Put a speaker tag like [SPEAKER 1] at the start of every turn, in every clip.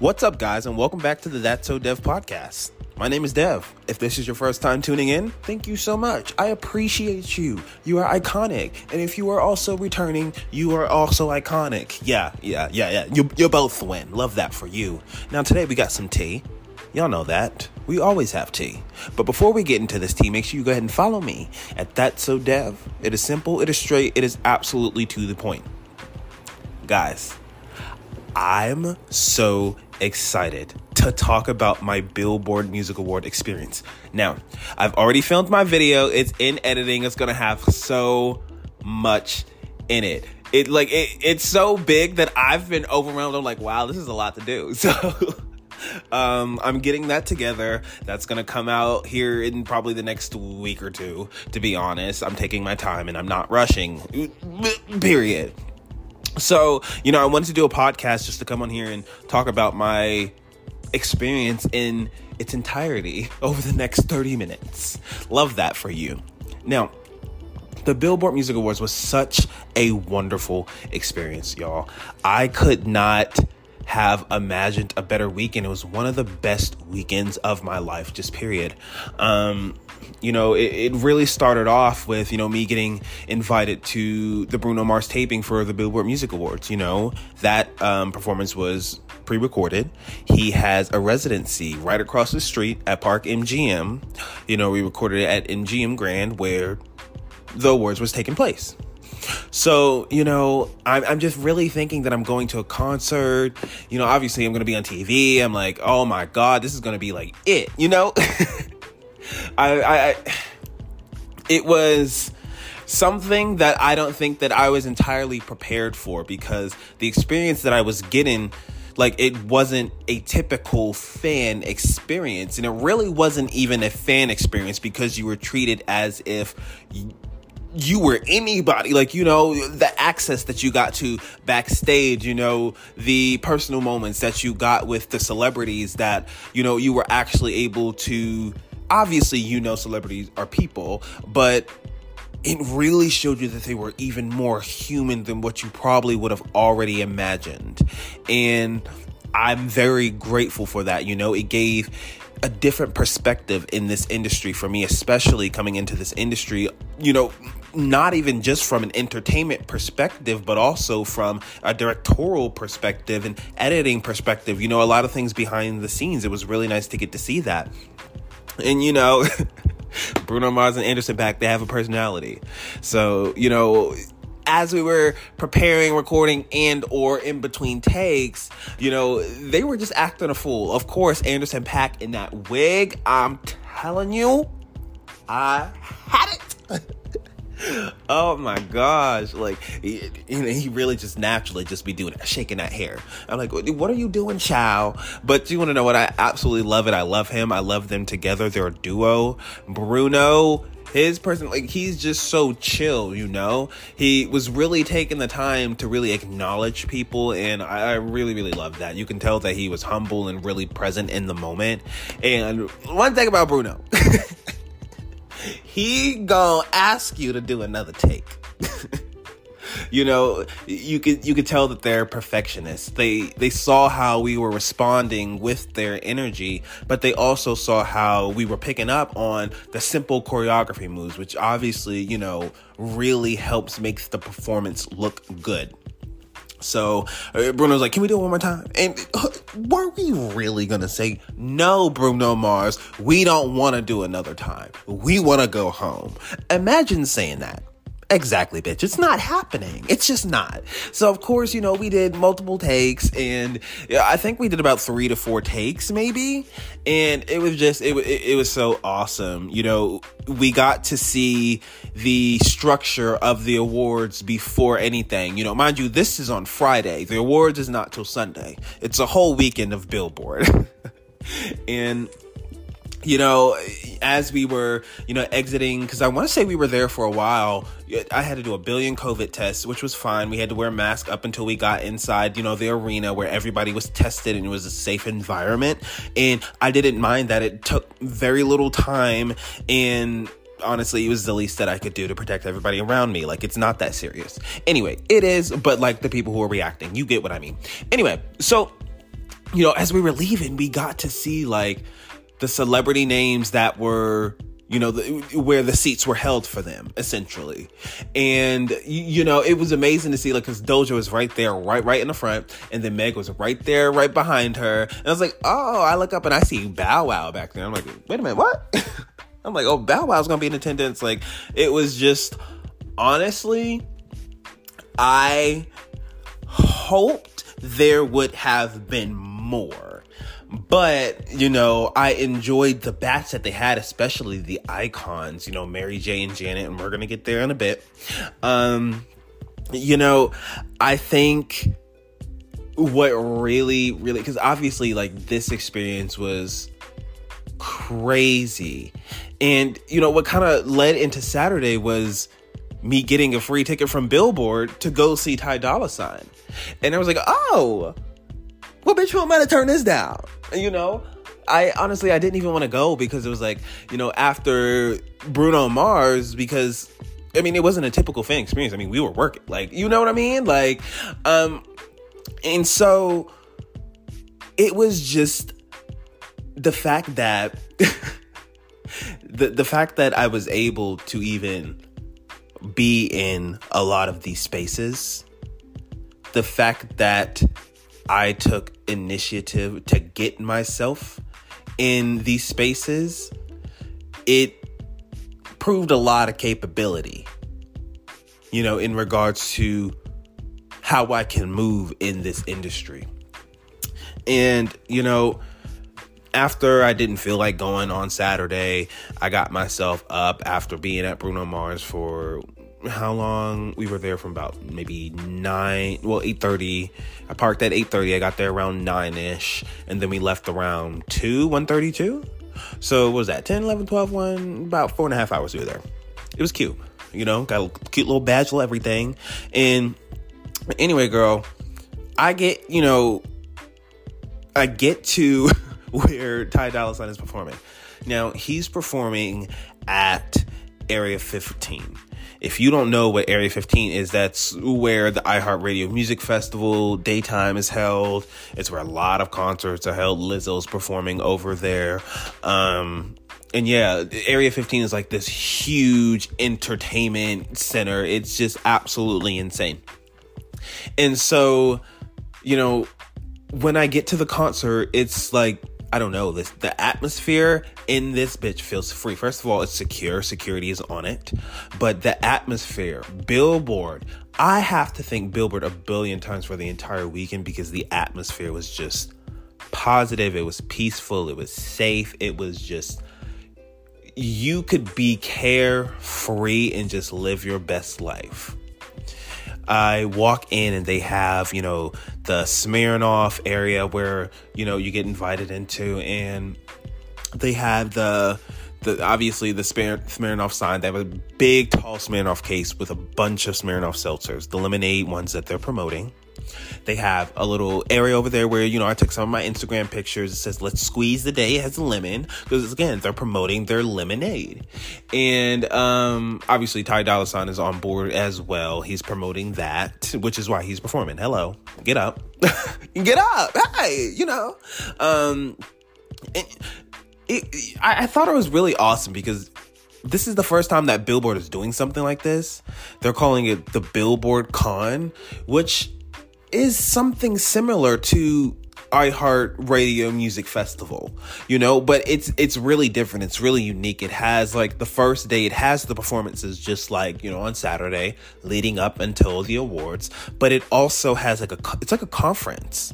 [SPEAKER 1] What's up, guys, and welcome back to the That's So Dev podcast. My name is Dev. If this is your first time tuning in, thank you so much. I appreciate you. You are iconic. And if you are also returning, you are also iconic. Yeah, yeah, yeah, yeah. You, you both win. Love that for you. Now, today we got some tea. Y'all know that. We always have tea. But before we get into this tea, make sure you go ahead and follow me at That's So Dev. It is simple, it is straight, it is absolutely to the point. Guys, I'm so excited to talk about my Billboard Music Award experience. Now, I've already filmed my video. It's in editing. It's to have so much in it. It like it, it's so big that I've been overwhelmed. I'm like, wow, this is a lot to do. So um, I'm getting that together. That's gonna come out here in probably the next week or two. To be honest, I'm taking my time and I'm not rushing. Period. So, you know, I wanted to do a podcast just to come on here and talk about my experience in its entirety over the next 30 minutes. Love that for you. Now, the Billboard Music Awards was such a wonderful experience, y'all. I could not have imagined a better weekend. It was one of the best weekends of my life, just period. Um, you know, it, it, really started off with, you know, me getting invited to the Bruno Mars taping for the Billboard Music Awards. You know, that um, performance was pre recorded. He has a residency right across the street at Park MGM. You know, we recorded it at MGM Grand where the awards was taking place. So, you know, I'm, I'm just really thinking that I'm going to a concert. You know, obviously I'm going to be on TV. I'm like, oh my God, this is going to be like it, you know? I, I, it was something that I don't think that I was entirely prepared for because the experience that I was getting like it wasn't a typical fan experience. And it really wasn't even a fan experience because you were treated as if you were anybody. Like you know the access that you got to backstage you know the personal moments that you got with the celebrities that you know you were actually able to obviously you know celebrities are people but it really showed you that they were even more human than what you probably would have already imagined and i'm very grateful for that you know it gave a different perspective in this industry for me, especially coming into this industry, you know, not even just from an entertainment perspective, but also from a directorial perspective and editing perspective. You know, a lot of things behind the scenes. It was really nice to get to see that. And, you know, Bruno Mars and Anderson .Paak, they have a personality. So, you know, as we were preparing, recording, and or in between takes, you know, they were just acting a fool. Of course, Anderson .Paak in that wig, I'm telling you, I had it. oh my gosh like he, he really just naturally just be doing shaking that hair. I'm like what are you doing chow but you want to know what? I absolutely love it. I love him. I love them together. They're a duo. Bruno his person like he's just so chill you know? He was really taking the time to really acknowledge people and i really really love that. You can tell that he was humble and really present in the moment. And one thing about bruno he gonna ask you to do another take. You know you could you could tell that they're perfectionists. They they saw how we were responding with their energy but they also saw how we were picking up on the simple choreography moves which obviously you know really helps make the performance look good so uh, Bruno's like, "Can we do it one more time?" And uh, were we really gonna say no, Bruno Mars? We don't want to do another time. We want to go home. Imagine saying that. Exactly, bitch. It's not happening. It's just not. So, of course, you know, we did multiple takes and I think we did about three to four takes maybe. And it was just, it, it, it was so awesome. You know, we got to see the structure of the awards before anything. You know, mind you, this is on Friday. The awards is not till Sunday. It's a whole weekend of Billboard. and you know, as we were, you know, exiting, because I want to say we were there for a while. I had to do a billion COVID tests, which was fine. We had to wear a mask up until we got inside, you know, the arena where everybody was tested and it was a safe environment. And I didn't mind that it took very little time and honestly, it was the least that I could do to protect everybody around me. Like, it's not that serious. Anyway, it is, but like the people who are reacting, you get what I mean. Anyway, so you know, as we were leaving, we got to see like the celebrity names that were you know, the, where the seats were held for them, essentially. And, you know, it was amazing to see, like, because Doja was right there, right, right in the front, and then Meg was right there, right behind her. And I was like, oh, I look up and I see Bow Wow back there. I'm like, wait a minute, what? I'm like, oh, Bow Wow's gonna be in attendance. Like, it was just, honestly, I hoped there would have been more but, you know, I enjoyed the bats that they had, especially the icons, you know, Mary J and Janet, and we're going to get there in a bit. Um, you know, I think what really, really, because obviously, like, this experience was crazy. And, you know, what kind of led into Saturday was me getting a free ticket from Billboard to go see Ty Dolla Sign. And I was like, oh, well, bitch, who am I to turn this down? You know? I honestly I didn't even want to go because it was like, you know, after Bruno Mars, because I mean it wasn't a typical fan experience. I mean, we were working. Like, you know what I mean? Like, um, and so it was just the fact that the the fact that I was able to even be in a lot of these spaces, the fact that I took initiative to get myself in these spaces, it proved a lot of capability, you know, in regards to how I can move in this industry. And, you know, after I didn't feel like going on Saturday, I got myself up after being at Bruno Mars for how long? We were there from about maybe 9 well 8.30 i parked at 8.30 i got there around 9ish and then we left around 2 1.32 so was that? 10 11 12 1 about four and a half hours we were there. It was cute you know? Got a cute little badge and everything. And anyway girl i get you know i get to where ty dolla sign is performing. Now he's performing at area 15 if you don't know what Area 15 is, that's where the iHeartRadio Music Festival daytime is held. It's where a lot of concerts are held. Lizzo's performing over there. Um, and yeah, Area 15 is like this huge entertainment center. It's just absolutely insane. And so, you know, when I get to the concert, it's like I don't know this the atmosphere in this bitch feels free. First of all, it's secure, security is on it, but the atmosphere, Billboard, I have to thank Billboard a billion times for the entire weekend because the atmosphere was just positive, it was peaceful, it was safe, it was just you could be carefree and just live your best life. I walk in and they have, you know, the Smirnoff area where, you know, you get invited into and they have the the obviously the Smirnoff sign. They have a big, tall Smirnoff case with a bunch of Smirnoff seltzers, the lemonade ones that they're promoting. They have a little area over there where, you know, I took some of my Instagram pictures. It says, let's squeeze the day. It has a lemon. Because again, they're promoting their lemonade. And um, obviously, Ty Dolla Sign is on board as well. He's promoting that, which is why he's performing. Hello, get up. get up. Hey, you know. Um, it, it, I, I thought it was really awesome because this is the first time that Billboard is doing something like this. They're calling it the Billboard Con, which is something similar to iHeart Radio Music Festival, you know, but it's it's really different. It's really unique. It has like the first day, it has the performances just like you know on Saturday, leading up until the awards. But it also has like a it's like a conference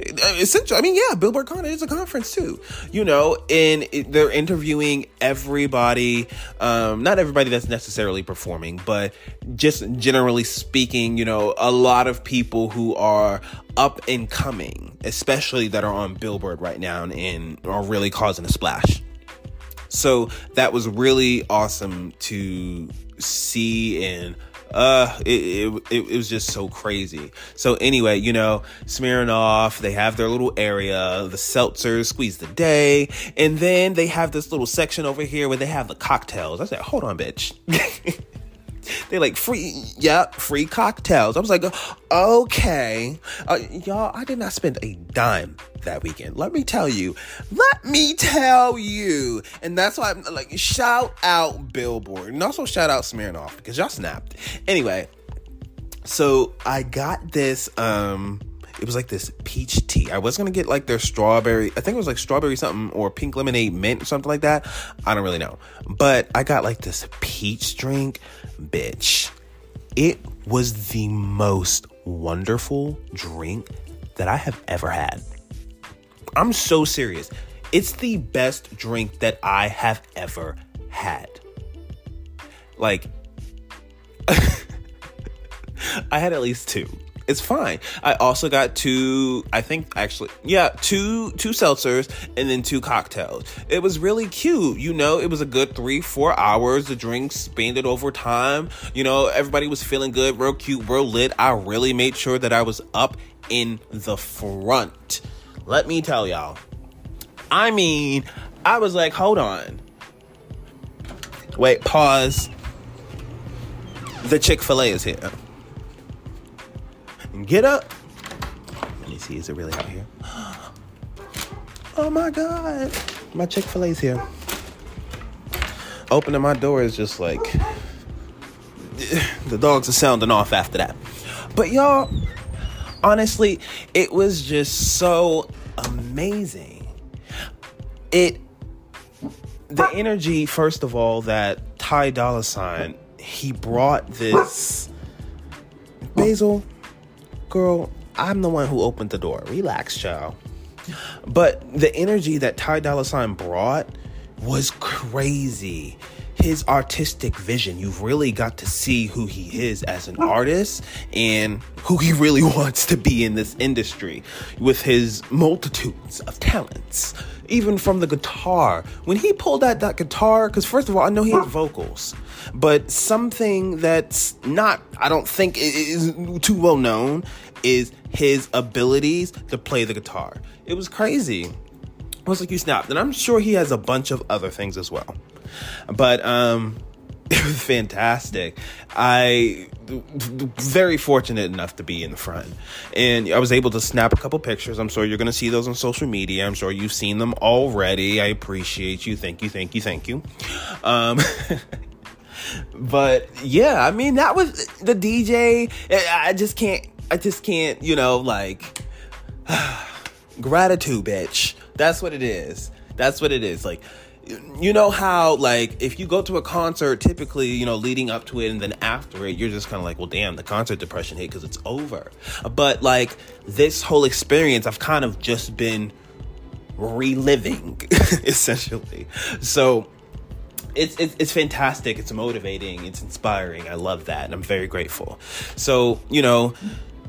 [SPEAKER 1] essentially i mean yeah billboard con is a conference too. You know and it, they're interviewing everybody um not everybody that's necessarily performing but just generally speaking you know a lot of people who are up and coming especially that are on billboard right now and are really causing a splash. So that was really awesome to see and uh it, it, it, was just so crazy. So anyway you know Smirnoff, they have their little area. The seltzers squeeze the day. And then they have this little section over here where they have the cocktails. I said hold on bitch They like free, yep, free cocktails. I was like, okay, uh, y'all. I did not spend a dime that weekend. Let me tell you. Let me tell you. And that's why I'm like, shout out Billboard, and also shout out Smirnoff because y'all snapped. Anyway, so I got this. Um, it was like this peach tea. I was gonna get like their strawberry. I think it was like strawberry something or pink lemonade mint or something like that. I don't really know, but I got like this peach drink, bitch. It was the most wonderful drink that I have ever had. I'm so serious. It's the best drink that I have ever had. Like, I had at least two. It's fine. I also got two, I think actually, yeah, two two seltzers and then two cocktails. It was really cute. You know, it was a good three, four hours. The drinks expanded over time. You know, everybody was feeling good, real cute, real lit. I really made sure that I was up in the front. Let me tell y'all. I mean, I was like, hold on. Wait, pause. The Chick fil A is here. Get up. Let me see, is it really out here? Oh my God. My Chick fil A's here. Opening my door is just like. The dogs are sounding off after that. But y'all, honestly, it was just so amazing. It. The energy, first of all, that Ty Dolla Sign, he brought this. Basil, girl, I'm the one who opened the door. Relax, child. But the energy that Ty Dolla Sign brought was crazy. His artistic vision, you've really got to see who he is as an artist and who he really wants to be in this industry with his multitudes of talents. Even from the guitar. When he pulled out that guitar, because first of all, I know he has vocals, but something that's not, I don't think is too well known is his abilities to play the guitar. It was crazy. Was like, you snapped. And I'm sure he has a bunch of other things as well. But um it was fantastic. I very fortunate enough to be in the front, and I was able to snap a couple pictures. I'm sure you're going to see those on social media. I'm sure you've seen them already. I appreciate you. Thank you. Thank you. Thank you. Um, but yeah, I mean that was the DJ. I just can't I just can't, you know, like gratitude, bitch. That's what it is. That's what it is. Like, you know how like if you go to a concert, typically, you know, leading up to it and then after it, you're just kind of like, well, damn, the concert depression hit because it's over. But like this whole experience, I've kind of just been reliving, essentially. So it's, it's it's fantastic. It's motivating. It's inspiring. I love that, and I'm very grateful. So you know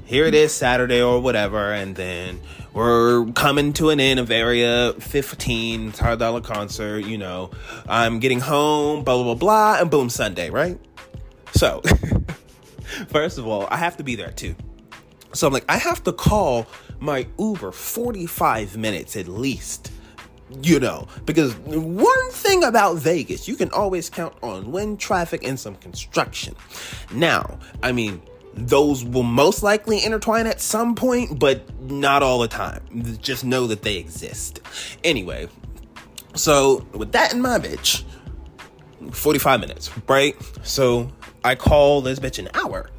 [SPEAKER 1] here it is Saturday or whatever, and then we're coming to an end of Area 15, Hard Dollar concert, you know. I'm getting home, blah, blah, blah, blah, and boom, Sunday, right? So, first of all, I have to be there too. So I'm like, I have to call my Uber 45 minutes at least you know, because one thing about Vegas, you can always count on wind traffic and some construction. Now, I mean, those will most likely intertwine at some point, but not all the time. Just know that they exist. Anyway, so with that in mind, bitch, 45 minutes, right? So I call this bitch an hour,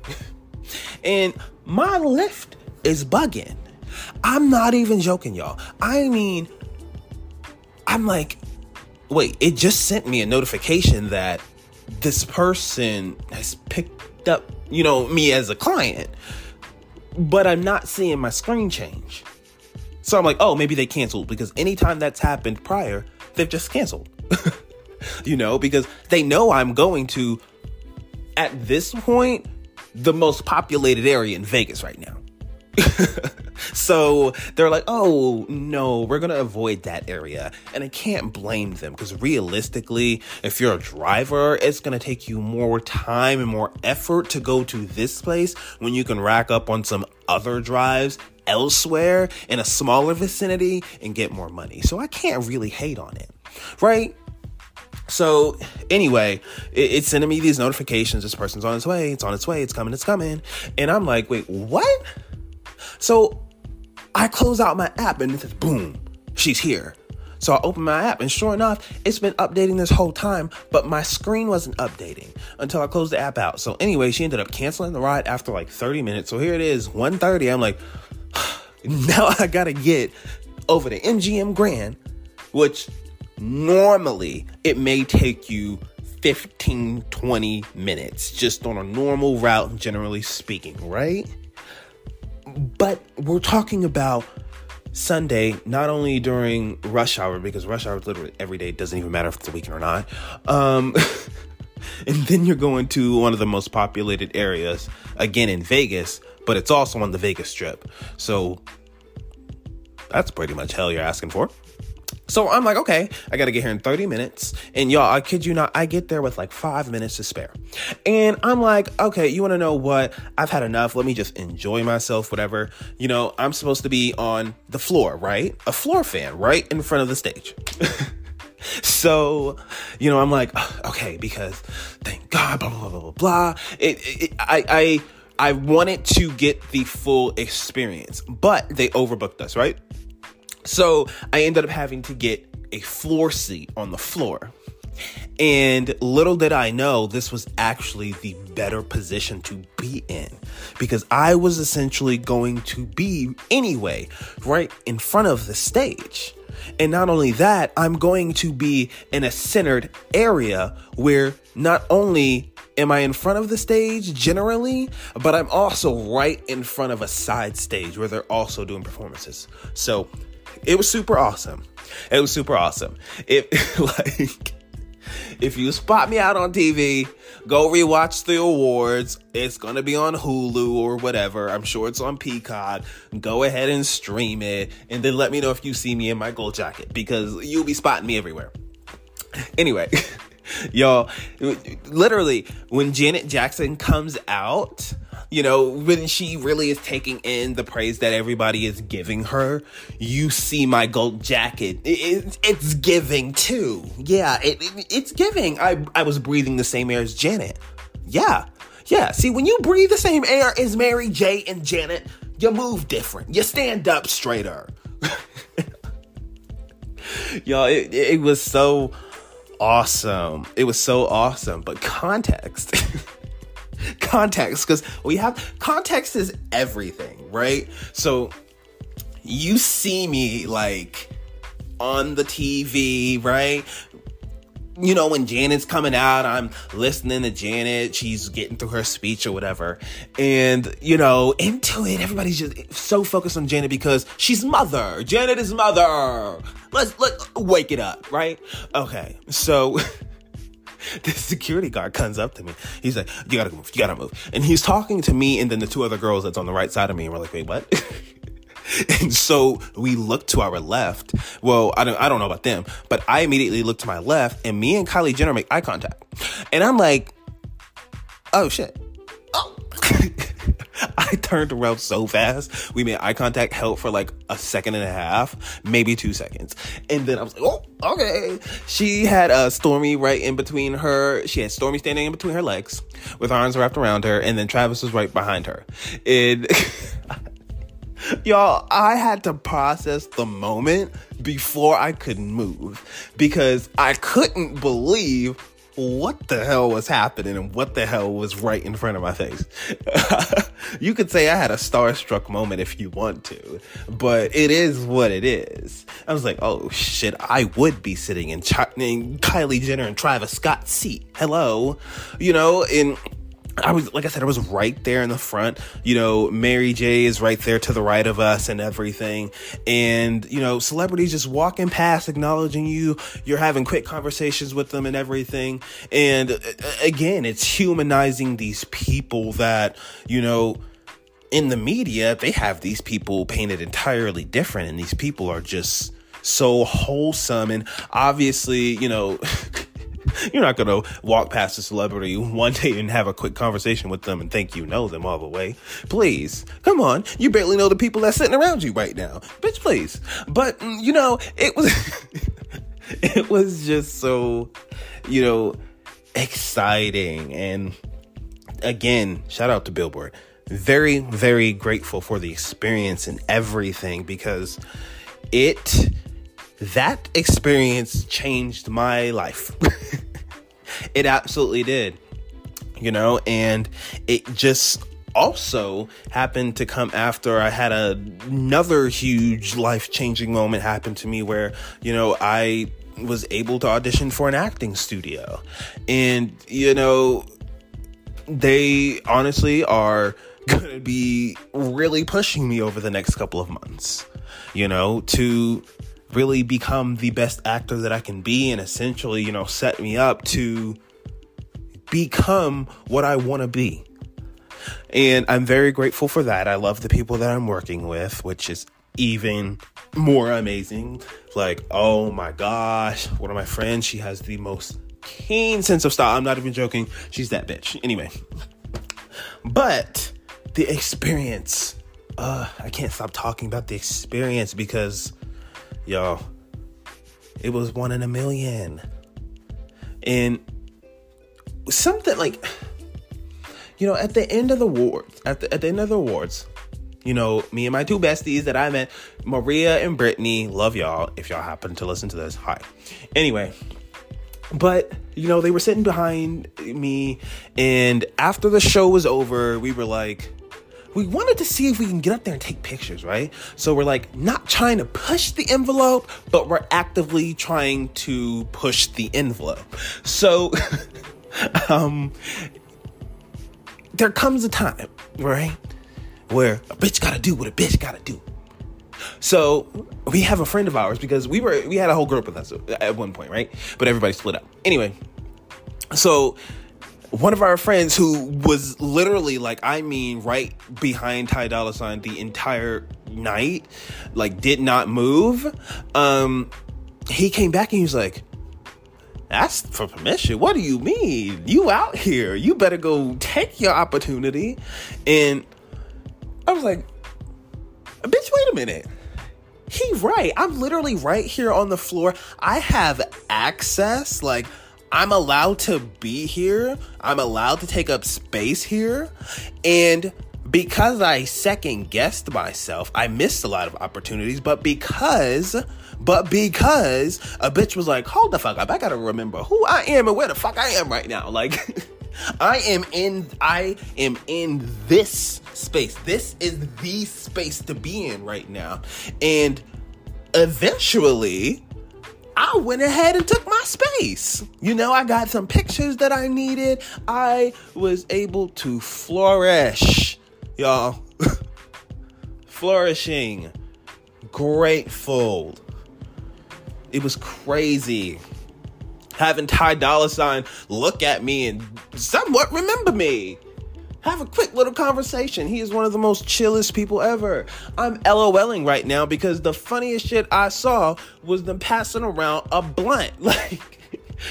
[SPEAKER 1] and my Lyft is bugging. I'm not even joking, y'all. I mean, I'm like, wait, it just sent me a notification that this person has picked up you know, me as a client, but I'm not seeing my screen change. So I'm like, oh, maybe they canceled because anytime that's happened prior, they've just canceled. you know, because they know I'm going to, at this point, the most populated area in Vegas right now. so they're like, oh, no, we're to avoid that area. And I can't blame them because realistically, if you're a driver, it's to take you more time and more effort to go to this place when you can rack up on some other drives elsewhere in a smaller vicinity and get more money. So I can't really hate on it, right? So anyway, it, it's sending me these notifications. This person's on its way. It's on its way. It's coming. It's coming. And I'm like, wait, what? So I close out my app and it says, boom, she's here. So I open my app and sure enough, it's been updating this whole time, but my screen wasn't updating until I closed the app out. So anyway, she ended up canceling the ride after like 30 minutes. So here it is, 1:30. I'm like, now I gotta get over to MGM Grand, which normally it may take you 15, 20 minutes just on a normal route, generally speaking, right? But we're talking about Sunday, not only during rush hour, because rush hour is literally every day, it doesn't even matter if it's a weekend or not. Um, and then you're going to one of the most populated areas, again in Vegas, but it's also on the Vegas Strip. So that's pretty much hell you're asking for. So I'm like, okay, I gotta get here in 30 minutes. And y'all, I kid you not, I get there with like five minutes to spare. And I'm like, okay, you wanna know what? I've had enough. Let me just enjoy myself, whatever. You know, I'm supposed to be on the floor, right? A floor fan, right in front of the stage. so, you know, I'm like, okay, because thank God, blah, blah, blah, blah, blah. It, it, I, I, I wanted to get the full experience, but they overbooked us, right? So I ended up having to get a floor seat on the floor. And little did I know this was actually the better position to be in because I was essentially going to be anyway right in front of the stage. And not only that, I'm going to be in a centered area where not only am I in front of the stage generally, but I'm also right in front of a side stage where they're also doing performances. So it was super awesome. It was super awesome. If like if you spot me out on TV, go rewatch the awards. It's gonna be on Hulu or whatever. I'm sure it's on Peacock. Go ahead and stream it, and then let me know if you see me in my gold jacket because you'll be spotting me everywhere. Anyway, y'all, literally when Janet Jackson comes out you know, when she really is taking in the praise that everybody is giving her, you see my gold jacket. It, it, it's giving too. Yeah, it, it's giving. I, I was breathing the same air as Janet. Yeah, yeah. See, when you breathe the same air as Mary J. and Janet, you move different. You stand up straighter. Y'all, it, it was so awesome. It was so awesome. But context. context because we have context is everything, right? So you see me like on the TV, right? You know, when Janet's coming out, I'm listening to Janet. She's getting through her speech or whatever. And, you know, into it, everybody's just so focused on Janet because she's mother. Janet is mother. Let's, let wake it up, right? Okay. So the security guard comes up to me. He's like, "You gotta move. You gotta move." And he's talking to me and then the two other girls that's on the right side of me, and we're like, "Wait, what?" and so we look to our left. Well, I don't, I don't know about them, but I immediately look to my left, and me and Kylie Jenner make eye contact, and I'm like, "Oh shit." Oh. I turned around so fast. We made eye contact, held for like a second and a half, maybe two seconds. And then I was like, oh, okay. She had a Stormi right in between her. She had Stormi standing in between her legs with arms wrapped around her. And then Travis was right behind her. And y'all, I had to process the moment before I could move because I couldn't believe what the hell was happening and what the hell was right in front of my face. you could say I had a starstruck moment if you want to, but it is what it is. I was like, oh shit, I would be sitting in, Ch- in Kylie Jenner and Travis Scott's seat. Hello. You know, and I was, like I said, I was right there in the front. You know, Mary J is right there to the right of us and everything. And, you know, celebrities just walking past, acknowledging you. You're having quick conversations with them and everything. And uh, again, it's humanizing these people that, you know, in the media, they have these people painted entirely different. And these people are just so wholesome. And obviously, you know, You're not going to walk past a celebrity one day and have a quick conversation with them and think you know them all the way. Please, come on. You barely know the people that's sitting around you right now. Bitch, please. But, mm, you know, it was, it was just so, you know, exciting. And again, shout out to Billboard. Very, very grateful for the experience and everything because it, that experience changed my life. it absolutely did, you know, and it just also happened to come after I had a, another huge life changing moment happen to me where, you know, I was able to audition for an acting studio. And, you know, they honestly are going to be really pushing me over the next couple of months, you know, to really become the best actor that I can be and essentially, you know, set me up to become what I want to be. And I'm very grateful for that. I love the people that I'm working with, which is even more amazing. Like, oh my gosh, one of my friends, she has the most keen sense of style. I'm not even joking. She's that bitch. Anyway. But the experience, uh, I can't stop talking about the experience because, y'all, it was one in a million. And something like you know, at the end of the awards, at the, at the end of the awards, you know, me and my two besties that I met, Maria and Brittany, love y'all. If y'all happen to listen to this, hi. Anyway, but you know, they were sitting behind me, and after the show was over, we were like, we wanted to see if we can get up there and take pictures, right? So we're like not trying to push the envelope, but we're actively trying to push the envelope. So, um, there comes a time, right, where a bitch gotta do what a bitch gotta do. So we have a friend of ours because we were we had a whole group with us at one point, right? But everybody split up. Anyway, so one of our friends who was literally like I mean right behind Ty Dolla Sign the entire night, like did not move. Um he came back and he was like, ask for permission. What do you mean? You out here. You better go take your opportunity. And I was like, bitch, wait a minute. He right. I'm literally right here on the floor. I have access. Like, I'm allowed to be here. I'm allowed to take up space here. And because I second guessed myself, I missed a lot of opportunities. But because but because a bitch was like, hold the fuck up, I gotta remember who I am and where the fuck I am right now. Like, I am in, I am in this space. This is the space to be in right now. And eventually, I went ahead and took my space. You know, I got some pictures that I needed. I was able to flourish, y'all. Flourishing, grateful, it was crazy. Having Ty Dolla Sign look at me and somewhat remember me. Have a quick little conversation. He is one of the most chillest people ever. I'm LOLing right now because the funniest shit I saw was them passing around a blunt. Like,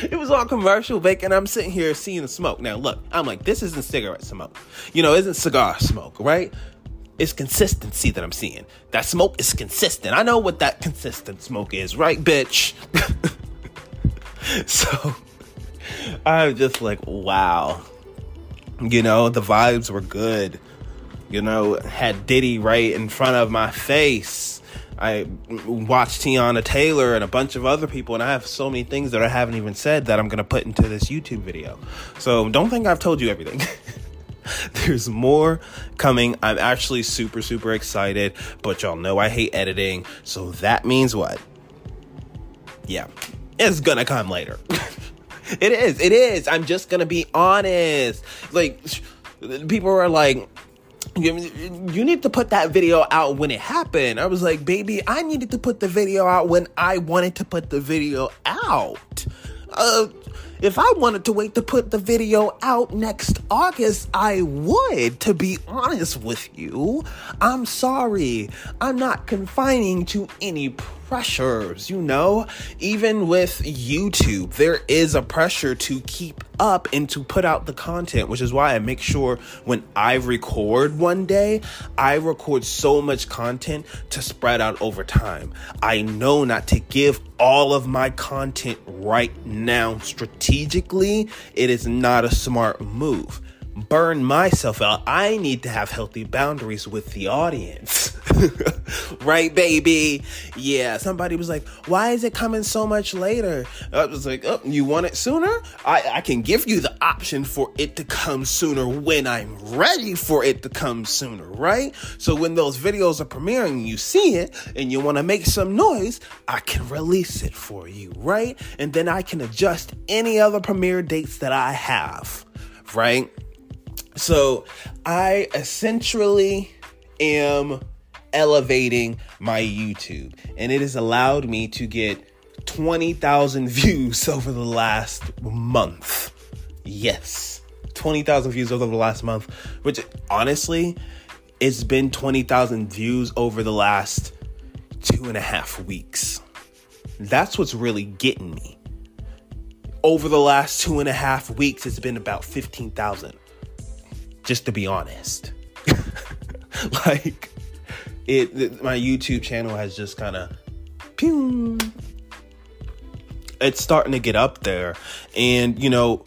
[SPEAKER 1] it was all commercial bacon. I'm sitting here seeing the smoke. Now, look, I'm like, this isn't cigarette smoke. You know, isn't cigar smoke, right? It's consistency that I'm seeing. That smoke is consistent. I know what that consistent smoke is, right, bitch? so I'm just like, wow. You know, the vibes were good. You know, had Diddy right in front of my face. I watched Teyana Taylor and a bunch of other people, and I have so many things that I haven't even said that I'm going to put into this YouTube video. So don't think I've told you everything. There's more coming. I'm actually super, super excited, but y'all know I hate editing. So that means what? Yeah, it's gonna come later. it is. It is. I'm just gonna be honest. Like, people are like, you, need to put that video out when it happened. I was like, baby, I needed to put the video out when I wanted to put the video out. Uh, if I wanted to wait to put the video out next August, I would, to be honest with you. I'm sorry. I'm not confining to any pressures, you know? Even with YouTube, there is a pressure to keep up and to put out the content, which is why I make sure when I record one day, I record so much content to spread out over time. I know not to give all of my content right now strategically it is not a smart move. Burn myself out. I need to have healthy boundaries with the audience. right, baby? Yeah, somebody was like, why is it coming so much later? I was like, oh, you want it sooner? I, I can give you the option for it to come sooner when I'm ready for it to come sooner, right? So when those videos are premiering, you see it and you want to make some noise, I can release it for you, right? And then I can adjust any other premiere dates that I have, right? So I essentially am elevating my YouTube, and it has allowed me to get 20,000 views over the last month. Yes, 20,000 views over the last month, which honestly, it's been 20,000 views over the last two and a half weeks. That's what's really getting me. Over the last two and a half weeks, it's been about 15,000 just to be honest. like it, it, my YouTube channel has just kind of pew it's starting to get up there and you know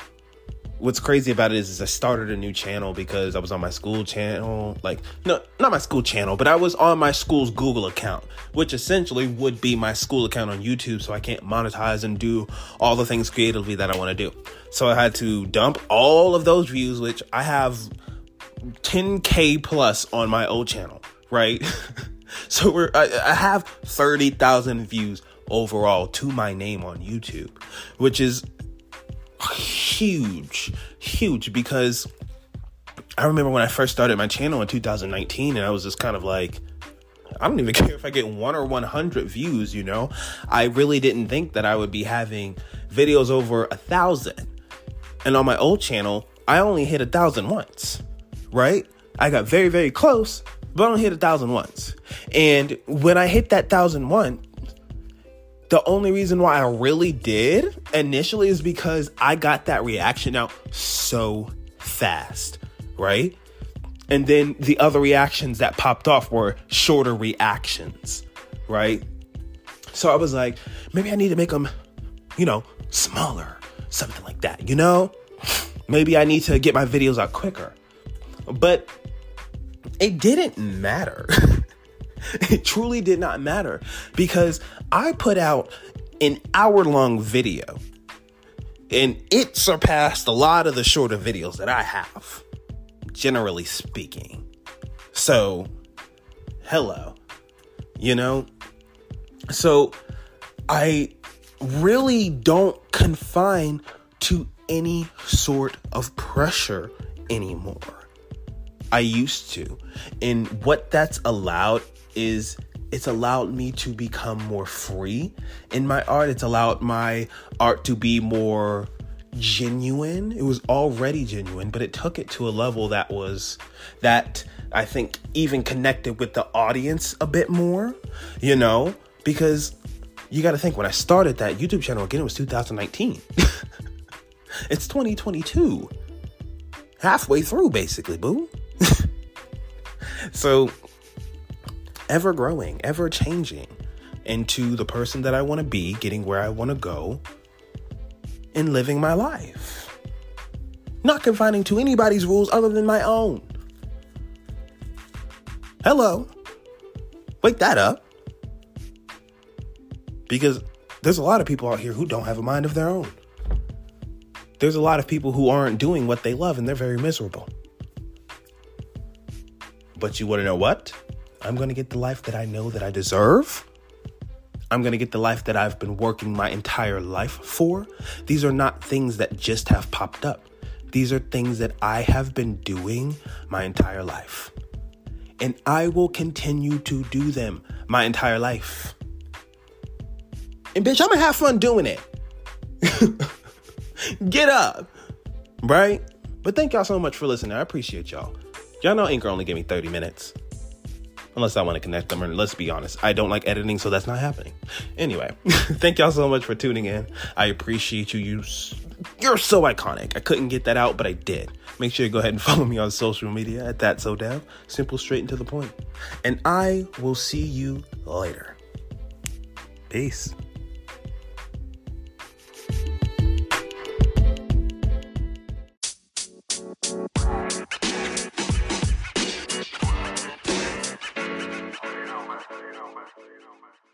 [SPEAKER 1] what's crazy about it is, is I started a new channel because I was on my school channel, like no, not my school channel, but I was on my school's Google account, which essentially would be my school account on YouTube, so I can't monetize and do all the things creatively that I want to do. So I had to dump all of those views, which I have 10k plus on my old channel, right? so we're I, I have 30,000 views overall to my name on YouTube, which is huge, huge because I remember when I first started my channel in 2019 and I was just kind of like I don't even care if I get 1 or 100 views, you know. I really didn't think that I would be having videos over a thousand. And on my old channel, I only hit a thousand once right? I got very, very close, but I don't hit a thousand once. And when I hit that thousand one, the only reason why I really did initially is because I got that reaction out so fast, right? And then the other reactions that popped off were shorter reactions, right? So I was like, maybe I need to make them, you know, smaller, something like that, you know? Maybe I need to get my videos out quicker. But it didn't matter. it truly did not matter because I put out an hour long video and it surpassed a lot of the shorter videos that I have, generally speaking. So, hello, you know? So, I really don't confine to any sort of pressure anymore. I used to. And what that's allowed is it's allowed me to become more free in my art. It's allowed my art to be more genuine. It was already genuine, but it took it to a level that was that I think even connected with the audience a bit more, you know, because you got to think when I started that YouTube channel again, it was 2019. it's 2022. Halfway through, basically, boo. so, ever growing, ever changing into the person that I want to be, getting where I want to go, and living my life. Not confining to anybody's rules other than my own. Hello. Wake that up. Because there's a lot of people out here who don't have a mind of their own. There's a lot of people who aren't doing what they love and they're very miserable. But you want to know what? I'm going to get the life that I know that I deserve. I'm going to get the life that I've been working my entire life for. These are not things that just have popped up. These are things that I have been doing my entire life. And I will continue to do them my entire life. And bitch, I'm going to have fun doing it. Get up. Right? But thank y'all so much for listening. I appreciate y'all. Y'all know Anchor only gave me 30 minutes unless I want to connect them. And let's be honest, I don't like editing, so that's not happening. Anyway, thank y'all so much for tuning in. I appreciate you. You, you're so iconic. I couldn't get that out, but I did. Make sure you go ahead and follow me on social media at that so damn simple, straight and to the point. And I will see you later. Peace.
[SPEAKER 2] más.